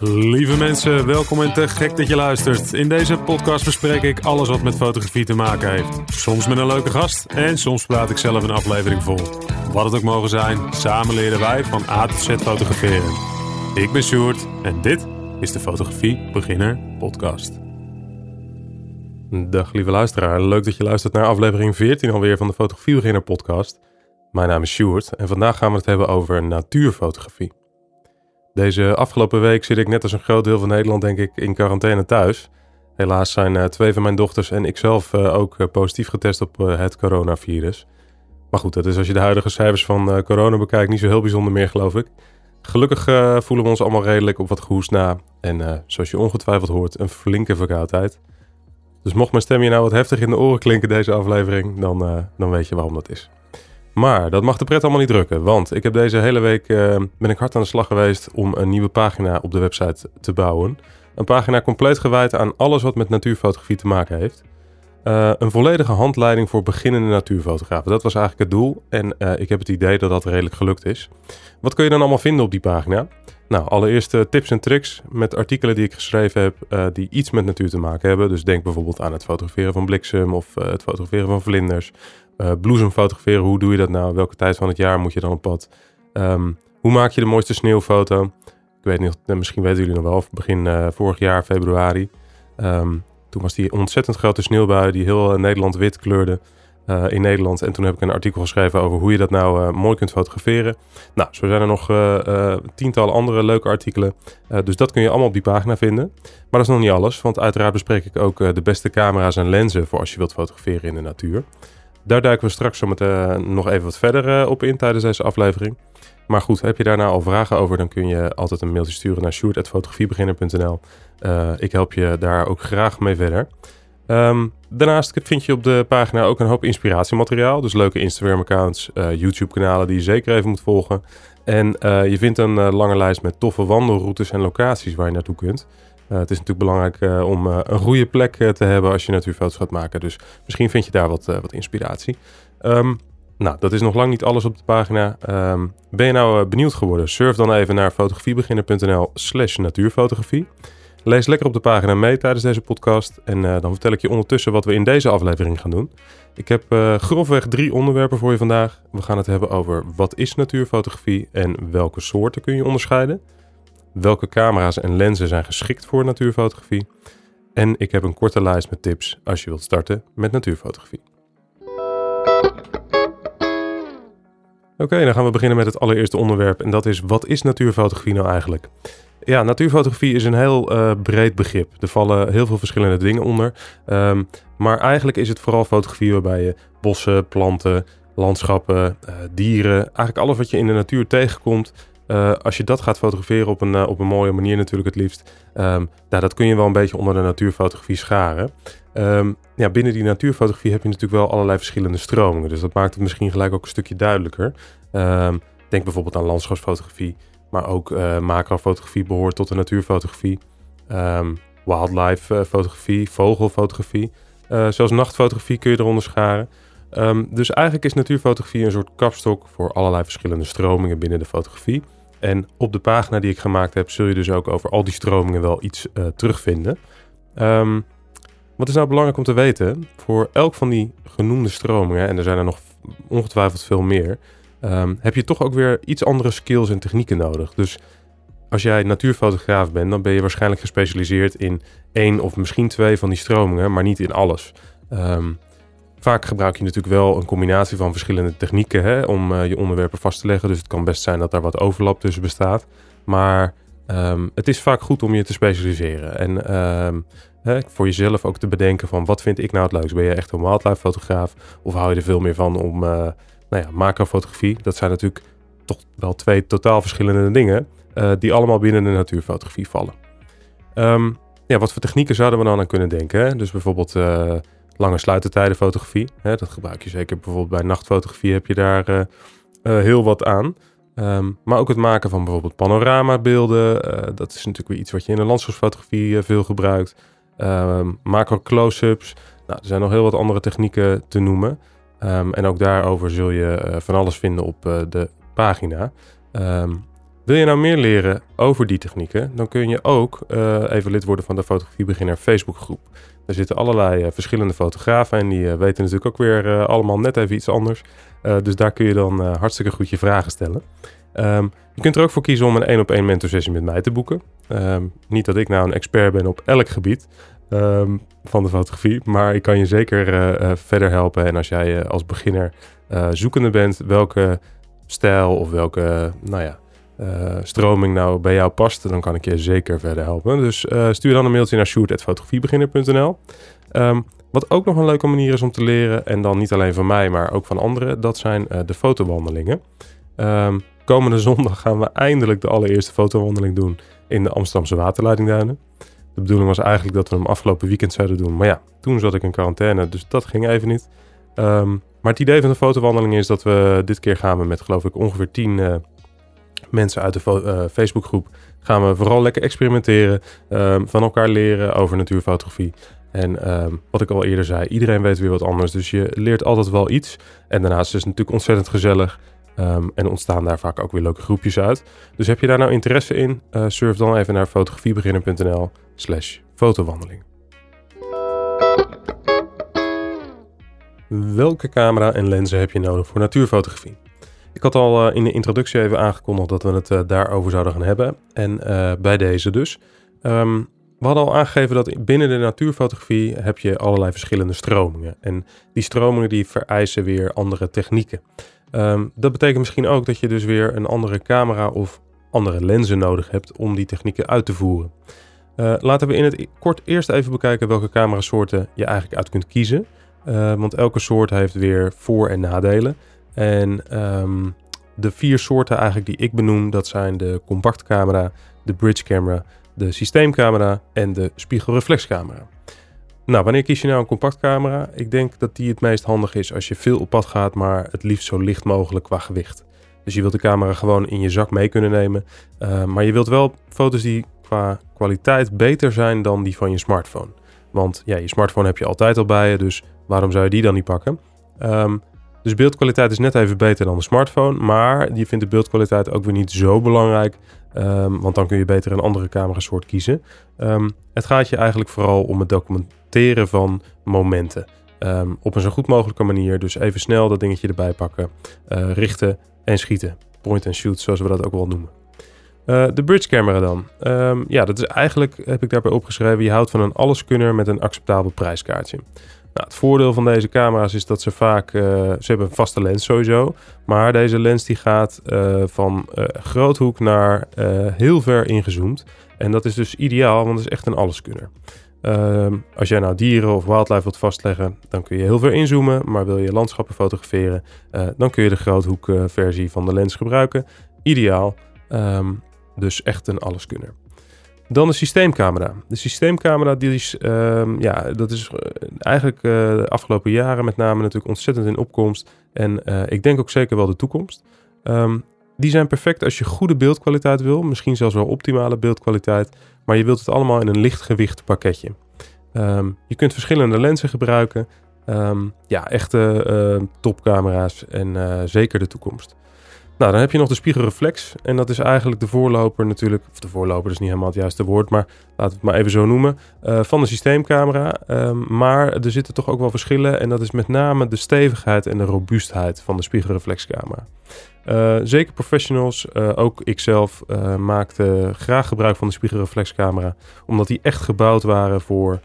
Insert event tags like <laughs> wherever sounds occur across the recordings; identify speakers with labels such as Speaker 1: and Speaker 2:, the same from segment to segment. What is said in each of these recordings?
Speaker 1: Lieve mensen, welkom en te gek dat je luistert. In deze podcast bespreek ik alles wat met fotografie te maken heeft. Soms met een leuke gast en soms praat ik zelf een aflevering vol. Wat het ook mogen zijn, samen leren wij van A tot Z fotograferen. Ik ben Sjoerd en dit is de Fotografie Beginner Podcast. Dag lieve luisteraar, leuk dat je luistert naar aflevering 14 alweer van de Fotografie Beginner Podcast. Mijn naam is Sjoerd en vandaag gaan we het hebben over natuurfotografie. Deze afgelopen week zit ik net als een groot deel van Nederland denk ik in quarantaine thuis. Helaas zijn uh, twee van mijn dochters en ikzelf uh, ook uh, positief getest op het coronavirus. Maar goed, dat is als je de huidige cijfers van corona bekijkt niet zo heel bijzonder meer geloof ik. Gelukkig voelen we ons allemaal redelijk op wat gehoest na. En zoals je ongetwijfeld hoort, een flinke verkoudheid. Dus mocht mijn stem je nou wat heftig in de oren klinken deze aflevering, dan, dan weet je waarom dat is. Maar dat mag de pret allemaal niet drukken, want ik heb deze hele week uh, ben ik hard aan de slag geweest om een nieuwe pagina op de website te bouwen. Een pagina compleet gewijd aan alles wat met natuurfotografie te maken heeft. Uh, een volledige handleiding voor beginnende natuurfotografen. Dat was eigenlijk het doel en uh, ik heb het idee dat dat redelijk gelukt is. Wat kun je dan allemaal vinden op die pagina? Nou, allereerst tips en tricks met artikelen die ik geschreven heb die iets met natuur te maken hebben. Dus denk bijvoorbeeld aan het fotograferen van bliksem of het fotograferen van vlinders bloesem fotograferen, hoe doe je dat nou? Welke tijd van het jaar moet je dan op pad? Um, hoe maak je de mooiste sneeuwfoto? Ik weet niet, eh, misschien weten jullie nog wel, begin vorig jaar, februari. Um, toen was die ontzettend grote sneeuwbui die heel Nederland wit kleurde uh, in Nederland. En toen heb ik een artikel geschreven over hoe je dat nou uh, mooi kunt fotograferen. Nou, zo zijn er nog uh, tientallen andere leuke artikelen. dus dat kun je allemaal op die pagina vinden. Maar dat is nog niet alles, want uiteraard bespreek ik ook de beste camera's en lenzen voor als je wilt fotograferen in de natuur. Daar duiken we straks nog even wat verder eh, op in tijdens deze aflevering. Maar goed, heb je daar nou al vragen over, dan kun je altijd een mailtje sturen naar shoot.fotografiebeginner.nl. Uh, ik help je daar ook graag mee verder. Um, daarnaast vind je op de pagina ook een hoop inspiratiemateriaal. Dus leuke Instagram-accounts, uh, YouTube-kanalen die je zeker even moet volgen. En uh, je vindt een lange lijst met toffe wandelroutes en locaties waar je naartoe kunt. Het is natuurlijk belangrijk om een goede plek te hebben als je natuurfoto's gaat maken. Dus misschien vind je daar wat, wat inspiratie. Um, nou, dat is nog lang niet alles op de pagina. Um, ben je nou benieuwd geworden? Surf dan even naar fotografiebeginner.nl slash natuurfotografie. Lees lekker op de pagina mee tijdens deze podcast. En dan vertel ik je ondertussen wat we in deze aflevering gaan doen. Ik heb grofweg drie onderwerpen voor je vandaag. We gaan het hebben over wat is natuurfotografie en welke soorten kun je onderscheiden welke camera's en lenzen zijn geschikt voor natuurfotografie. En ik heb een korte lijst met tips als je wilt starten met natuurfotografie. Oké, dan gaan we beginnen met het allereerste onderwerp en dat is wat is natuurfotografie nou eigenlijk? Ja, natuurfotografie is een heel uh, breed begrip. Er vallen heel veel verschillende dingen onder. Um, maar eigenlijk is het vooral fotografie waarbij je bossen, planten, landschappen, uh, dieren, eigenlijk alles wat je in de natuur tegenkomt, uh, als je dat gaat fotograferen op een, op een mooie manier natuurlijk het liefst. Um, nou, dat kun je wel een beetje onder de natuurfotografie scharen. Um, ja, binnen die natuurfotografie heb je natuurlijk wel allerlei verschillende stromingen. Dus dat maakt het misschien gelijk ook een stukje duidelijker. Denk bijvoorbeeld aan landschapsfotografie. Maar ook uh, macrofotografie behoort tot de natuurfotografie. wildlife fotografie, vogelfotografie. zelfs nachtfotografie kun je eronder scharen. dus eigenlijk is natuurfotografie een soort kapstok voor allerlei verschillende stromingen binnen de fotografie. En op de pagina die ik gemaakt heb, zul je dus ook over al die stromingen wel iets terugvinden. Um, wat is nou belangrijk om te weten? Voor elk van die genoemde stromingen, en er zijn er nog ongetwijfeld veel meer, um, heb je toch ook weer iets andere skills en technieken nodig. Dus als jij natuurfotograaf bent, dan ben je waarschijnlijk gespecialiseerd in één of misschien twee van die stromingen, maar niet in alles. Um, Vaak gebruik je natuurlijk wel een combinatie van verschillende technieken hè, om uh, je onderwerpen vast te leggen. Dus het kan best zijn dat daar wat overlap tussen bestaat. Maar um, het is vaak goed om je te specialiseren. En hè, voor jezelf ook te bedenken van wat vind ik nou het leukst? Ben je echt een wildlife fotograaf? Of hou je er veel meer van om uh, nou ja, macrofotografie? Dat zijn natuurlijk toch wel twee totaal verschillende dingen. Uh, die allemaal binnen de natuurfotografie vallen. Um, ja, wat voor technieken zouden we dan aan kunnen denken? Dus bijvoorbeeld lange sluitertijden fotografie. Hè, dat gebruik je zeker bijvoorbeeld bij nachtfotografie heb je daar uh, uh, heel wat aan. Um, maar ook het maken van bijvoorbeeld panoramabeelden. Uh, dat is natuurlijk weer iets wat je in de landschapsfotografie veel gebruikt. Um, macro close-ups. Nou, er zijn nog heel wat andere technieken te noemen. Um, en ook daarover zul je van alles vinden op de pagina. Wil je nou meer leren over die technieken, dan kun je ook uh, even lid worden van de Fotografiebeginner Facebookgroep. Er zitten allerlei verschillende fotografen en die weten natuurlijk ook weer allemaal net even iets anders. dus daar kun je dan hartstikke goed je vragen stellen. Um, je kunt er ook voor kiezen om een één op één mentorsessie met mij te boeken. Niet dat ik nou een expert ben op elk gebied um, van de fotografie, maar ik kan je zeker verder helpen. En als jij als beginner zoekende bent welke stijl of welke, nou ja, stroming nou bij jou past, dan kan ik je zeker verder helpen. Dus stuur dan een mailtje naar shoot.fotografiebeginner.nl. Um, ehm, wat ook nog een leuke manier is om te leren, en dan niet alleen van mij, maar ook van anderen, dat zijn de fotowandelingen. Um, komende zondag gaan we eindelijk de allereerste fotowandeling doen in de Amsterdamse waterleidingduinen. De bedoeling was eigenlijk dat we hem afgelopen weekend zouden doen, maar ja, toen zat ik in quarantaine, dus dat ging even niet. Um, maar het idee van de fotowandeling is dat we dit keer gaan we met geloof ik ongeveer 10 mensen uit de uh, Facebookgroep gaan we vooral lekker experimenteren, um, van elkaar leren over natuurfotografie. En um, wat ik al eerder zei, iedereen weet weer wat anders, dus je leert altijd wel iets. En daarnaast is het natuurlijk ontzettend gezellig um, en ontstaan daar vaak ook weer leuke groepjes uit. Dus heb je daar nou interesse in, uh, surf dan even naar fotografiebeginner.nl slash fotowandeling. Welke camera en lenzen heb je nodig voor natuurfotografie? Ik had al eh, in de introductie even aangekondigd dat we het uh, daarover zouden gaan hebben. En bij deze dus. Um, we hadden al aangegeven dat binnen de natuurfotografie heb je allerlei verschillende stromingen. En die stromingen die vereisen weer andere technieken. Um, dat betekent misschien ook dat je dus weer een andere camera of andere lenzen nodig hebt om die technieken uit te voeren. Uh, laten we in het kort eerst even bekijken welke camerasoorten je eigenlijk uit kunt kiezen. Uh, want elke soort heeft weer voor- en nadelen. En um, de vier soorten eigenlijk die ik benoem, dat zijn de compactcamera, de bridge camera, de systeemcamera en de spiegelreflexcamera. Nou, wanneer kies je nou een compactcamera? Ik denk dat die het meest handig is als je veel op pad gaat, maar het liefst zo licht mogelijk qua gewicht. Dus je wilt de camera gewoon in je zak mee kunnen nemen. Uh, maar je wilt wel foto's die qua kwaliteit beter zijn dan die van je smartphone. Want ja, je smartphone heb je altijd al bij je, dus waarom zou je die dan niet pakken? Um, dus beeldkwaliteit is net even beter dan de smartphone. Maar je vindt de beeldkwaliteit ook weer niet zo belangrijk. Um, want dan kun je beter een andere camerasoort kiezen. Um, het gaat je eigenlijk vooral om het documenteren van momenten. Um, op een zo goed mogelijke manier. Dus even snel dat dingetje erbij pakken. Uh, richten en schieten. Point and shoot, zoals we dat ook wel noemen. Uh, de bridge camera dan. ja, dat is eigenlijk, heb ik daarbij opgeschreven, je houdt van een alleskunner met een acceptabel prijskaartje. Nou, het voordeel van deze camera's is dat ze vaak, uh, ze hebben een vaste lens sowieso, maar deze lens die gaat uh, van uh, groothoek naar heel ver ingezoomd. En dat is dus ideaal, want het is echt een alleskunner. Ehm, als jij nou dieren of wildlife wilt vastleggen, dan kun je heel ver inzoomen. Maar wil je landschappen fotograferen, dan kun je de groothoekversie van de lens gebruiken. Ideaal, um, dus echt een alleskunner. Dan de systeemcamera. De systeemcamera, die is, um, ja, dat is eh, eigenlijk uh, de afgelopen jaren met name natuurlijk ontzettend in opkomst. En uh, ik denk ook zeker wel de toekomst. Um, die zijn perfect als je goede beeldkwaliteit wil. Misschien zelfs wel optimale beeldkwaliteit. Maar je wilt het allemaal in een lichtgewicht pakketje. Um, je kunt verschillende lenzen gebruiken. ja, echte topcamera's en zeker de toekomst. Nou, dan heb je nog de spiegelreflex. En dat is eigenlijk de voorloper natuurlijk. Of de voorloper is niet helemaal het juiste woord. Maar laten we het maar even zo noemen. Uh, van de systeemcamera. Um, maar er zitten toch ook wel verschillen. En dat is met name de stevigheid en de robuustheid van de spiegelreflexcamera. Uh, zeker professionals, uh, ook ikzelf, maakte graag gebruik van de spiegelreflexcamera. Omdat die echt gebouwd waren voor,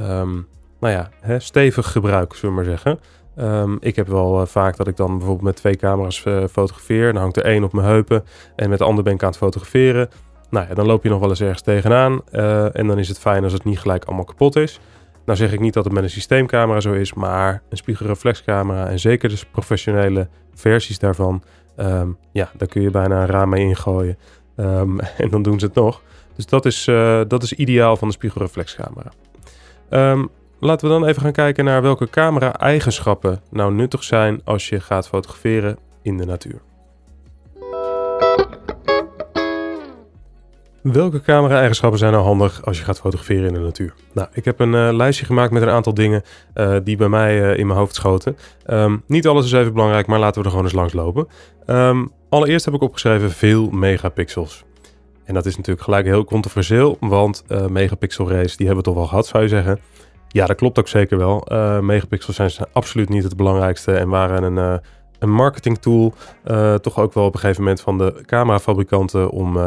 Speaker 1: um, nou ja, hè, stevig gebruik, zullen we maar zeggen. Um, ik heb wel uh, vaak dat ik dan bijvoorbeeld met twee camera's uh, fotografeer. Dan hangt er één op mijn heupen en met de andere ben ik aan het fotograferen. Nou ja, dan loop je nog wel eens ergens tegenaan. Uh, en dan is het fijn als het niet gelijk allemaal kapot is. Nou zeg ik niet dat het met een systeemcamera zo is, maar een spiegelreflexcamera en zeker de professionele versies daarvan, um, ja, daar kun je bijna een raam mee ingooien. Um, <laughs> en dan doen ze het nog. Dus dat is, dat is ideaal van de spiegelreflexcamera. Laten we dan even gaan kijken naar welke camera-eigenschappen nou nuttig zijn als je gaat fotograferen in de natuur. Welke camera-eigenschappen zijn nou handig als je gaat fotograferen in de natuur? Nou, ik heb een uh, lijstje gemaakt met een aantal dingen uh, die bij mij uh, in mijn hoofd schoten. Um, niet alles is even belangrijk, maar laten we er gewoon eens langs lopen. Um, Allereerst heb ik opgeschreven veel megapixels. En dat is natuurlijk gelijk heel controversieel, want megapixel race die hebben we toch wel gehad, zou je zeggen. Ja, dat klopt ook zeker wel. Uh, megapixels zijn absoluut niet het belangrijkste en waren een, uh, een marketing tool. toch ook wel op een gegeven moment van de camerafabrikanten om,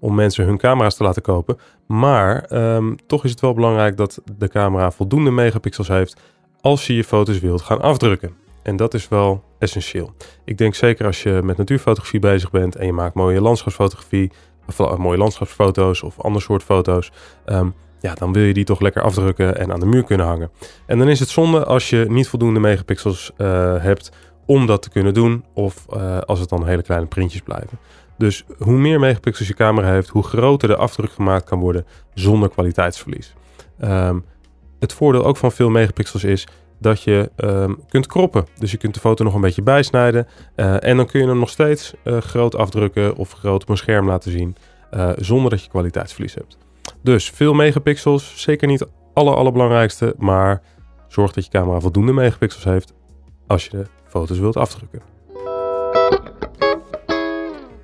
Speaker 1: om mensen hun camera's te laten kopen. Maar um, toch is het wel belangrijk dat de camera voldoende megapixels heeft als je je foto's wilt gaan afdrukken. En dat is wel essentieel. Ik denk zeker als je met natuurfotografie bezig bent en je maakt mooie landschapsfotografie, of mooie landschapsfoto's of ander soort foto's. Um, ja, dan wil je die toch lekker afdrukken en aan de muur kunnen hangen. En dan is het zonde als je niet voldoende megapixels uh, hebt om dat te kunnen doen. Of uh, als het dan hele kleine printjes blijven. Dus hoe meer megapixels je camera heeft, hoe groter de afdruk gemaakt kan worden zonder kwaliteitsverlies. Um, het voordeel ook van veel megapixels is dat je um, kunt kroppen. Dus je kunt de foto nog een beetje bijsnijden. Uh, en dan kun je hem nog steeds groot afdrukken of groot op een scherm laten zien. Zonder dat je kwaliteitsverlies hebt. Dus veel megapixels, zeker niet alle allerbelangrijkste. Maar zorg dat je camera voldoende megapixels heeft als je de foto's wilt afdrukken.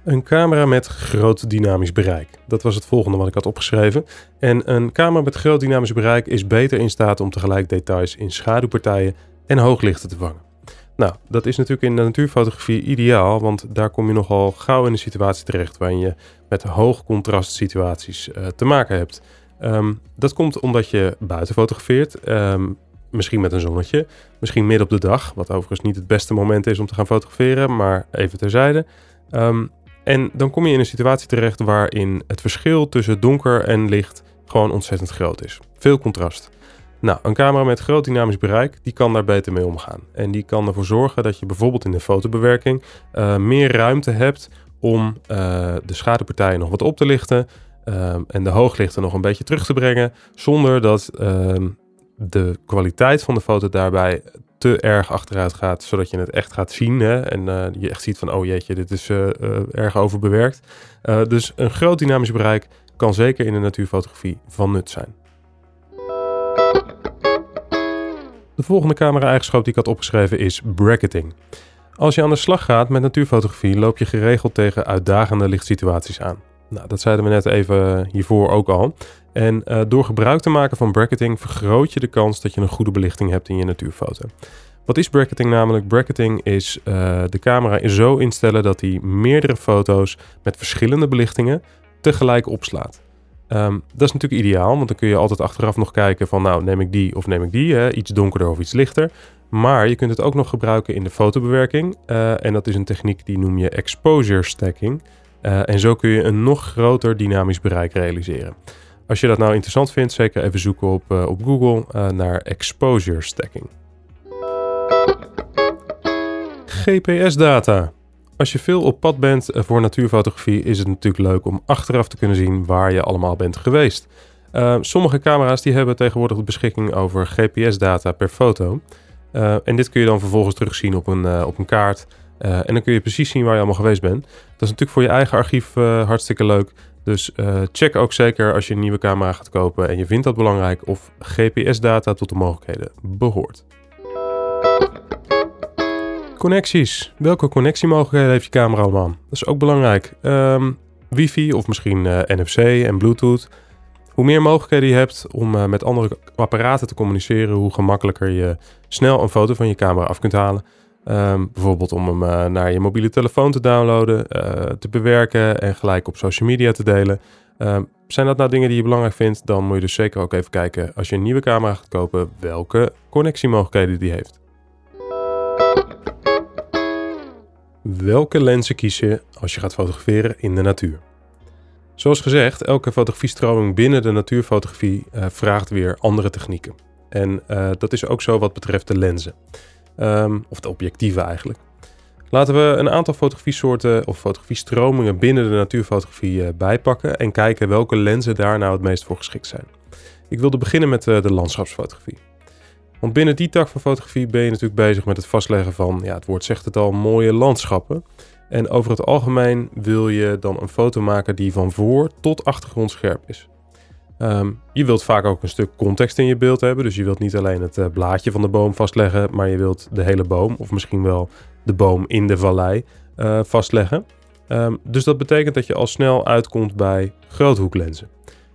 Speaker 1: Een camera met groot dynamisch bereik. Dat was het volgende wat ik had opgeschreven. En een camera met groot dynamisch bereik is beter in staat om tegelijk details in schaduwpartijen en hooglichten te vangen. Nou, dat is natuurlijk in de natuurfotografie ideaal, want daar kom je nogal gauw in een situatie terecht waarin je met hoog contrast situaties uh, te maken hebt. Um, dat komt omdat je buiten fotografeert, um, misschien met een zonnetje, misschien midden op de dag, wat overigens niet het beste moment is om te gaan fotograferen, maar even terzijde. Um, en dan kom je in een situatie terecht waarin het verschil tussen donker en licht gewoon ontzettend groot is. Veel contrast. Nou, een camera met groot dynamisch bereik, die kan daar beter mee omgaan. En die kan ervoor zorgen dat je bijvoorbeeld in de fotobewerking uh, meer ruimte hebt om uh, de schaduwpartijen nog wat op te lichten. Uh, en de hooglichten nog een beetje terug te brengen. Zonder dat ehm, de kwaliteit van de foto daarbij te erg achteruit gaat, zodat je het echt gaat zien. Hè? En uh, je echt ziet van, oh jeetje, dit is erg overbewerkt. dus een groot dynamisch bereik kan zeker in de natuurfotografie van nut zijn. De volgende camera-eigenschap die ik had opgeschreven is bracketing. Als je aan de slag gaat met natuurfotografie, loop je geregeld tegen uitdagende lichtsituaties aan. Nou, dat zeiden we net even hiervoor ook al. En uh, door gebruik te maken van bracketing vergroot je de kans dat je een goede belichting hebt in je natuurfoto. Wat is bracketing namelijk? Bracketing is uh, de camera zo instellen dat hij meerdere foto's met verschillende belichtingen tegelijk opslaat. Um, dat is natuurlijk ideaal, want dan kun je altijd achteraf nog kijken van nou neem ik die of neem ik die, hè? iets donkerder of iets lichter. Maar je kunt het ook nog gebruiken in de fotobewerking uh, en dat is een techniek die noem je exposure stacking. Uh, en zo kun je een nog groter dynamisch bereik realiseren. Als je dat nou interessant vindt, zeker even zoeken op, uh, op Google naar exposure stacking. GPS-data. Als je veel op pad bent voor natuurfotografie, is het natuurlijk leuk om achteraf te kunnen zien waar je allemaal bent geweest. Uh, sommige camera's die hebben tegenwoordig de beschikking over GPS-data per foto. en dit kun je dan vervolgens terugzien op een, op een kaart. En dan kun je precies zien waar je allemaal geweest bent. Dat is natuurlijk voor je eigen archief hartstikke leuk. Dus check ook zeker als je een nieuwe camera gaat kopen en je vindt dat belangrijk of GPS-data tot de mogelijkheden behoort. Connecties. Welke connectiemogelijkheden heeft je camera allemaal? Dat is ook belangrijk. Um, wifi of misschien NFC en Bluetooth. Hoe meer mogelijkheden je hebt om met andere apparaten te communiceren, hoe gemakkelijker je snel een foto van je camera af kunt halen. Um, bijvoorbeeld om hem uh, naar je mobiele telefoon te downloaden, te bewerken en gelijk op social media te delen. Um, zijn dat nou dingen die je belangrijk vindt, dan moet je dus zeker ook even kijken als je een nieuwe camera gaat kopen, welke connectiemogelijkheden die heeft. Welke lenzen kies je als je gaat fotograferen in de natuur? Zoals gezegd, elke fotografiestroming binnen de natuurfotografie uh, vraagt weer andere technieken. En dat is ook zo wat betreft de lenzen. Um, of de objectieven eigenlijk. Laten we een aantal fotografiesoorten of fotografiestromingen binnen de natuurfotografie uh, bijpakken en kijken welke lenzen daar nou het meest voor geschikt zijn. Ik wilde beginnen met de landschapsfotografie. Want binnen die tak van fotografie ben je natuurlijk bezig met het vastleggen van, ja, het woord zegt het al, mooie landschappen. En over het algemeen wil je dan een foto maken die van voor tot achtergrond scherp is. Um, je wilt vaak ook een stuk context in je beeld hebben. Dus je wilt niet alleen het uh, blaadje van de boom vastleggen, maar je wilt de hele boom, of misschien wel de boom in de vallei, uh, vastleggen. Ehm, dus dat betekent dat je al snel uitkomt bij groothoeklenzen.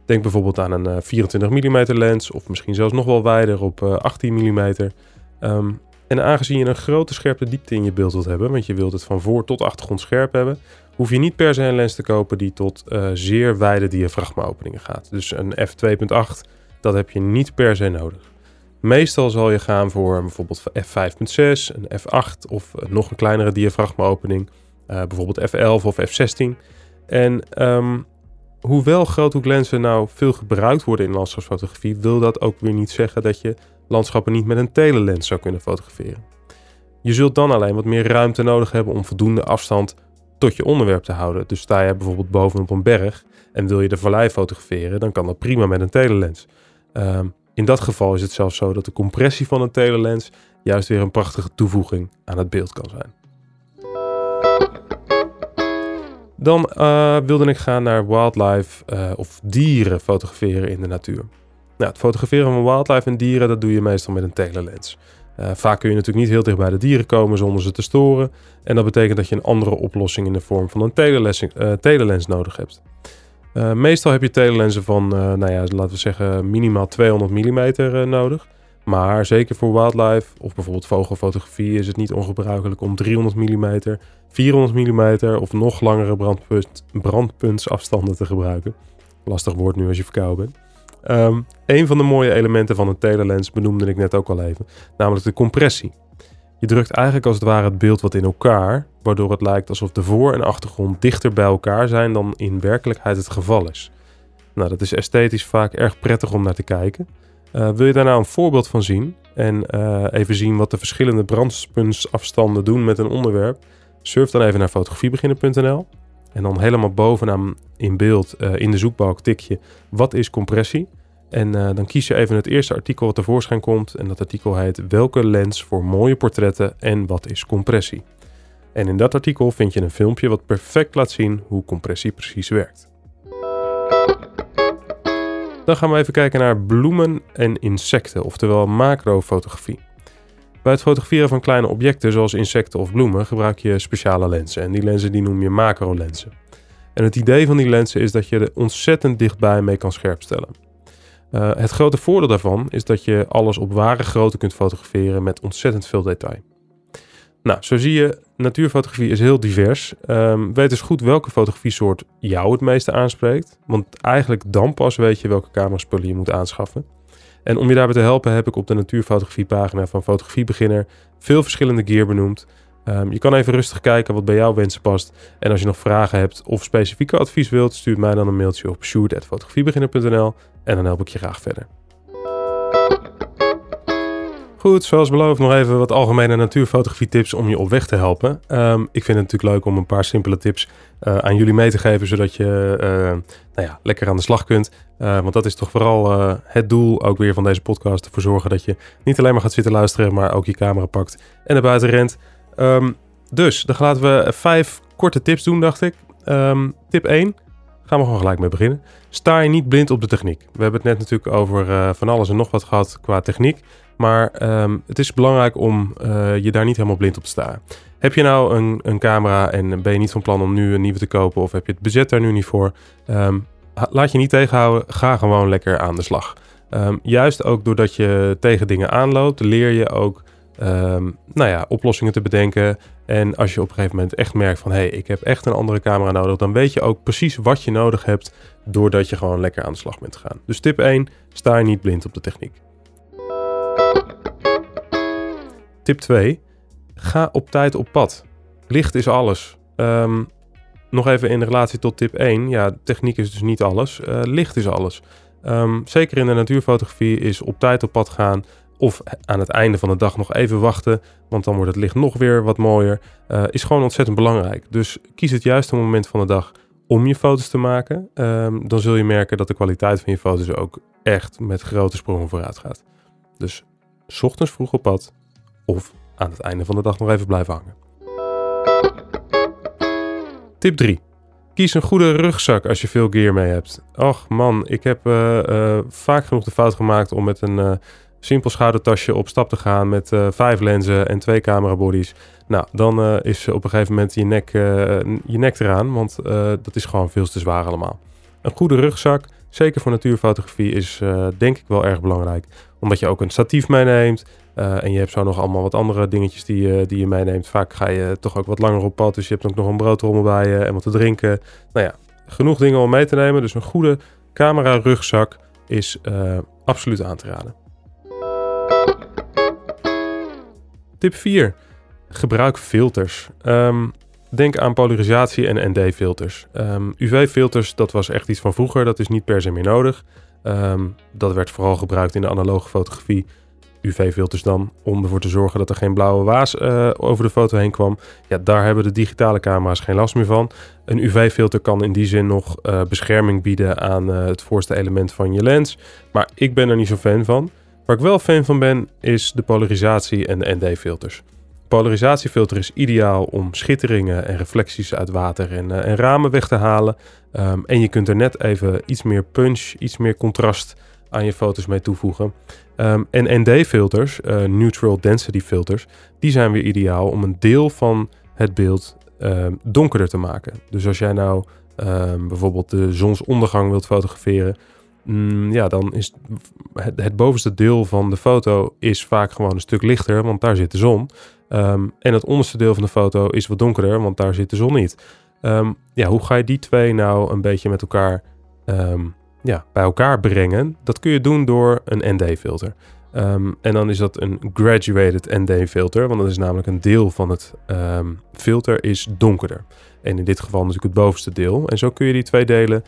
Speaker 1: Denk bijvoorbeeld aan een 24 mm lens of misschien zelfs nog wel wijder op 18 mm. Um, en aangezien je een grote scherpte diepte in je beeld wilt hebben, want je wilt het van voor tot achtergrond scherp hebben, hoef je niet per se een lens te kopen die tot uh, zeer wijde diafragma-openingen gaat. Dus een f2.8, dat heb je niet per se nodig. Meestal zal je gaan voor bijvoorbeeld f5.6, een f8 of nog een kleinere diafragma-opening, uh, bijvoorbeeld f11 of f16. En um, hoewel groothoeklenzen nou veel gebruikt worden in landschapsfotografie, wil dat ook weer niet zeggen dat je landschappen niet met een telelens zou kunnen fotograferen. Je zult dan alleen wat meer ruimte nodig hebben om voldoende afstand tot je onderwerp te houden. Dus sta je bijvoorbeeld bovenop een berg en wil je de vallei fotograferen, dan kan dat prima met een telelens. Uh, in dat geval is het zelfs zo dat de compressie van een telelens juist weer een prachtige toevoeging aan het beeld kan zijn. Dan uh, wilde ik gaan naar wildlife uh, of dieren fotograferen in de natuur. Nou, het fotograferen van wildlife en dieren, dat doe je meestal met een telelens. Uh, vaak kun je natuurlijk niet heel dicht bij de dieren komen zonder ze te storen. En dat betekent dat je een andere oplossing in de vorm van een telelens, telelens nodig hebt. Meestal heb je telelensen van, nou ja, laten we zeggen, minimaal 200 mm nodig. Maar zeker voor wildlife of bijvoorbeeld vogelfotografie is het niet ongebruikelijk om 300 mm, 400 mm of nog langere brandpunt, brandpuntsafstanden te gebruiken. Lastig woord nu als je verkouden bent. Um, een van de mooie elementen van een telelens benoemde ik net ook al even, namelijk de compressie. Je drukt eigenlijk als het ware het beeld wat in elkaar, waardoor het lijkt alsof de voor- en achtergrond dichter bij elkaar zijn dan in werkelijkheid het geval is. Nou, dat is esthetisch vaak erg prettig om naar te kijken. Uh, wil je daar nou een voorbeeld van zien en uh, even zien wat de verschillende brandspuntsafstanden doen met een onderwerp? Surf dan even naar fotografiebeginnen.nl en dan helemaal bovenaan in beeld uh, in de zoekbalk tik je wat is compressie. En dan kies je even het eerste artikel wat tevoorschijn komt. En dat artikel heet Welke lens voor mooie portretten en wat is compressie? En in dat artikel vind je een filmpje wat perfect laat zien hoe compressie precies werkt. Dan gaan we even kijken naar bloemen en insecten, oftewel macrofotografie. Bij het fotograferen van kleine objecten zoals insecten of bloemen gebruik je speciale lenzen. En die lenzen die noem je macrolenzen. En het idee van die lenzen is dat je er ontzettend dichtbij mee kan scherpstellen. Uh, het grote voordeel daarvan is dat je alles op ware grootte kunt fotograferen met ontzettend veel detail. Nou, zo zie je, natuurfotografie is heel divers. Um, weet dus goed welke fotografiesoort jou het meeste aanspreekt. Want eigenlijk dan pas weet je welke cameraspullen je moet aanschaffen. En om je daarbij te helpen heb ik op de natuurfotografie pagina van Fotografiebeginner veel verschillende gear benoemd. Um, je kan even rustig kijken wat bij jouw wensen past. En als je nog vragen hebt of specifieke advies wilt, stuur mij dan een mailtje op shoot.fotografiebeginner.nl en dan help ik je graag verder. Goed, zoals beloofd nog even wat algemene natuurfotografie tips om je op weg te helpen. Um, ik vind het natuurlijk leuk om een paar simpele tips uh, aan jullie mee te geven, zodat je uh, nou ja, lekker aan de slag kunt. Uh, want dat is toch vooral het doel ook weer van deze podcast, ervoor zorgen dat je niet alleen maar gaat zitten luisteren, maar ook je camera pakt en naar buiten rent. Um, dus, dan laten we vijf korte tips doen, dacht ik. Um, tip 1, gaan we gewoon gelijk mee beginnen. Sta je niet blind op de techniek. We hebben het net natuurlijk over van alles en nog wat gehad qua techniek. Maar um, het is belangrijk om uh, je daar niet helemaal blind op te staan. Heb je nou een, een, camera en ben je niet van plan om nu een nieuwe te kopen of heb je het budget daar nu niet voor? Um, laat je niet tegenhouden, ga gewoon lekker aan de slag. Um, juist ook doordat je tegen dingen aanloopt, leer je ook nou ja, oplossingen te bedenken. En als je op een gegeven moment echt merkt van hé, hey, ik heb echt een andere camera nodig, dan weet je ook precies wat je nodig hebt doordat je gewoon lekker aan de slag bent gegaan. Dus tip 1, sta je niet blind op de techniek. Tip 2. Ga op tijd op pad. Licht is alles. Um, nog even in relatie tot tip 1. Ja, techniek is dus niet alles. Uh, licht is alles. Um, zeker in de natuurfotografie is op tijd op pad gaan. Of aan het einde van de dag nog even wachten. Want dan wordt het licht nog weer wat mooier. Uh, is gewoon ontzettend belangrijk. Dus kies het juiste moment van de dag om je foto's te maken. Um, dan zul je merken dat de kwaliteit van je foto's ook echt met grote sprongen vooruit gaat. Dus ochtends vroeg op pad. Of aan het einde van de dag nog even blijven hangen. Tip 3. Kies een goede rugzak als je veel gear mee hebt. Och man, ik heb uh, uh, vaak genoeg de fout gemaakt om met een, uh, simpel schoudertasje op stap te gaan met vijf lenzen en twee camerabodies. Nou, dan is op een gegeven moment je nek, je nek eraan, want dat is gewoon veel te zwaar allemaal. Een goede rugzak, zeker voor natuurfotografie, is denk ik wel erg belangrijk. Omdat je ook een statief meeneemt en je hebt zo nog allemaal wat andere dingetjes die, die je meeneemt. Vaak ga je toch ook wat langer op pad, dus je hebt ook nog een broodrommel bij je en wat te drinken. Nou ja, genoeg dingen om mee te nemen. Dus een goede camera rugzak is absoluut aan te raden. Tip 4. Gebruik filters. Ehm, denk aan polarisatie en ND-filters. Um, UV-filters, dat was echt iets van vroeger. Dat is niet per se meer nodig. Ehm, dat werd vooral gebruikt in de analoge fotografie. UV-filters dan, om ervoor te zorgen dat er geen blauwe waas uh, over de foto heen kwam. Ja, daar hebben de digitale camera's geen last meer van. Een UV-filter kan in die zin nog uh, bescherming bieden aan uh, het voorste element van je lens. Maar ik ben er niet zo fan van. Waar ik wel fan van ben, is de polarisatie en de ND-filters. Polarisatiefilter is ideaal om schitteringen en reflecties uit water en, uh, en ramen weg te halen. Um, en je kunt er net even iets meer punch, iets meer contrast aan je foto's mee toevoegen. Um, en ND-filters, uh, Neutral Density filters, die zijn weer ideaal om een deel van het beeld um, donkerder te maken. Dus als jij nou bijvoorbeeld de zonsondergang wilt fotograferen, Mm, ja, dan is het, het, bovenste deel van de foto is vaak gewoon een stuk lichter, want daar zit de zon. Ehm, en het onderste deel van de foto is wat donkerder, want daar zit de zon niet. Um, ja, hoe ga je die twee nou een beetje met elkaar um, ja, bij elkaar brengen? Dat kun je doen door een ND-filter. en dan is dat een graduated ND-filter, want dat is namelijk een deel van het filter is donkerder. En in dit geval natuurlijk het bovenste deel. En zo kun je die twee delen,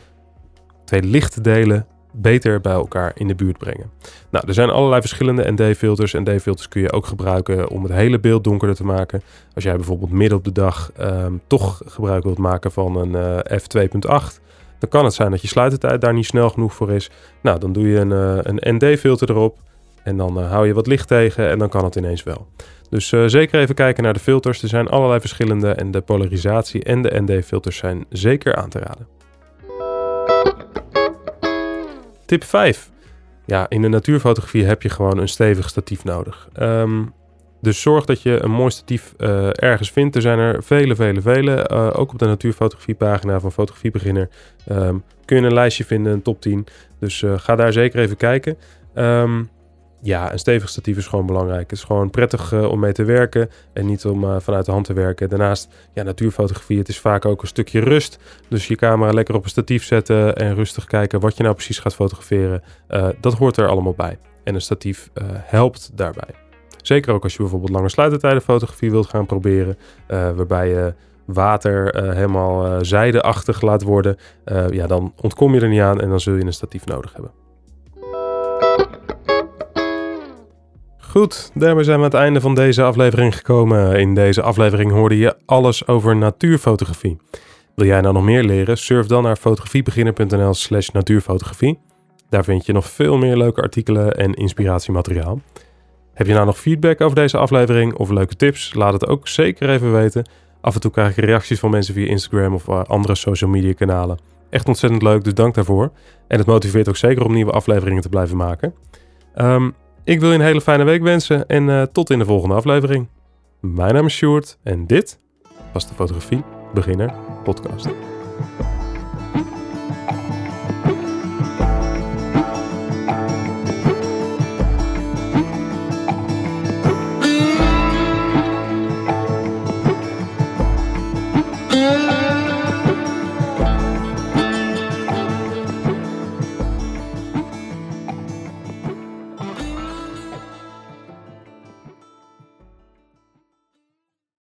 Speaker 1: twee lichte delen, beter bij elkaar in de buurt brengen. Nou, er zijn allerlei verschillende ND-filters. ND-filters kun je ook gebruiken om het hele beeld donkerder te maken. Als jij bijvoorbeeld midden op de dag um, toch gebruik wilt maken van een uh, f2.8, dan kan het zijn dat je sluitertijd daar niet snel genoeg voor is. Nou, dan doe je een, uh, een ND-filter erop en dan uh, hou je wat licht tegen en dan kan het ineens wel. Dus zeker even kijken naar de filters. Er zijn allerlei verschillende en de polarisatie en de ND-filters zijn zeker aan te raden. Tip 5. Ja, in de natuurfotografie heb je gewoon een stevig statief nodig. Um, dus zorg dat je een mooi statief uh, ergens vindt. Er zijn er vele, vele, vele. Uh, ook op de natuurfotografiepagina van Fotografiebeginner um, kun je een lijstje vinden, een top 10. Dus uh, ga daar zeker even kijken. Um, ja, een stevig statief is gewoon belangrijk. Het is gewoon prettig uh, om mee te werken en niet om uh, vanuit de hand te werken. Daarnaast, ja, natuurfotografie, het is vaak ook een stukje rust. Dus je camera lekker op een statief zetten en rustig kijken wat je nou precies gaat fotograferen. Uh, dat hoort er allemaal bij. En een statief helpt daarbij. Zeker ook als je bijvoorbeeld lange sluitertijden fotografie wilt gaan proberen, waarbij je water helemaal zijdeachtig laat worden. ja, dan ontkom je er niet aan en dan zul je een statief nodig hebben. Goed, daarmee zijn we aan het einde van deze aflevering gekomen. In deze aflevering hoorde je alles over natuurfotografie. Wil jij nou nog meer leren? Surf dan naar fotografiebeginner.nl slash natuurfotografie. Daar vind je nog veel meer leuke artikelen en inspiratiemateriaal. Heb je nou nog feedback over deze aflevering of leuke tips? Laat het ook zeker even weten. Af en toe krijg ik reacties van mensen via Instagram of eh, andere social media kanalen. Echt ontzettend leuk, dus dank daarvoor. En het motiveert ook zeker om nieuwe afleveringen te blijven maken. Um, ik wil je een hele fijne week wensen en uh, tot in de volgende aflevering. Mijn naam is Sjoerd en dit was de Fotografie Beginner Podcast.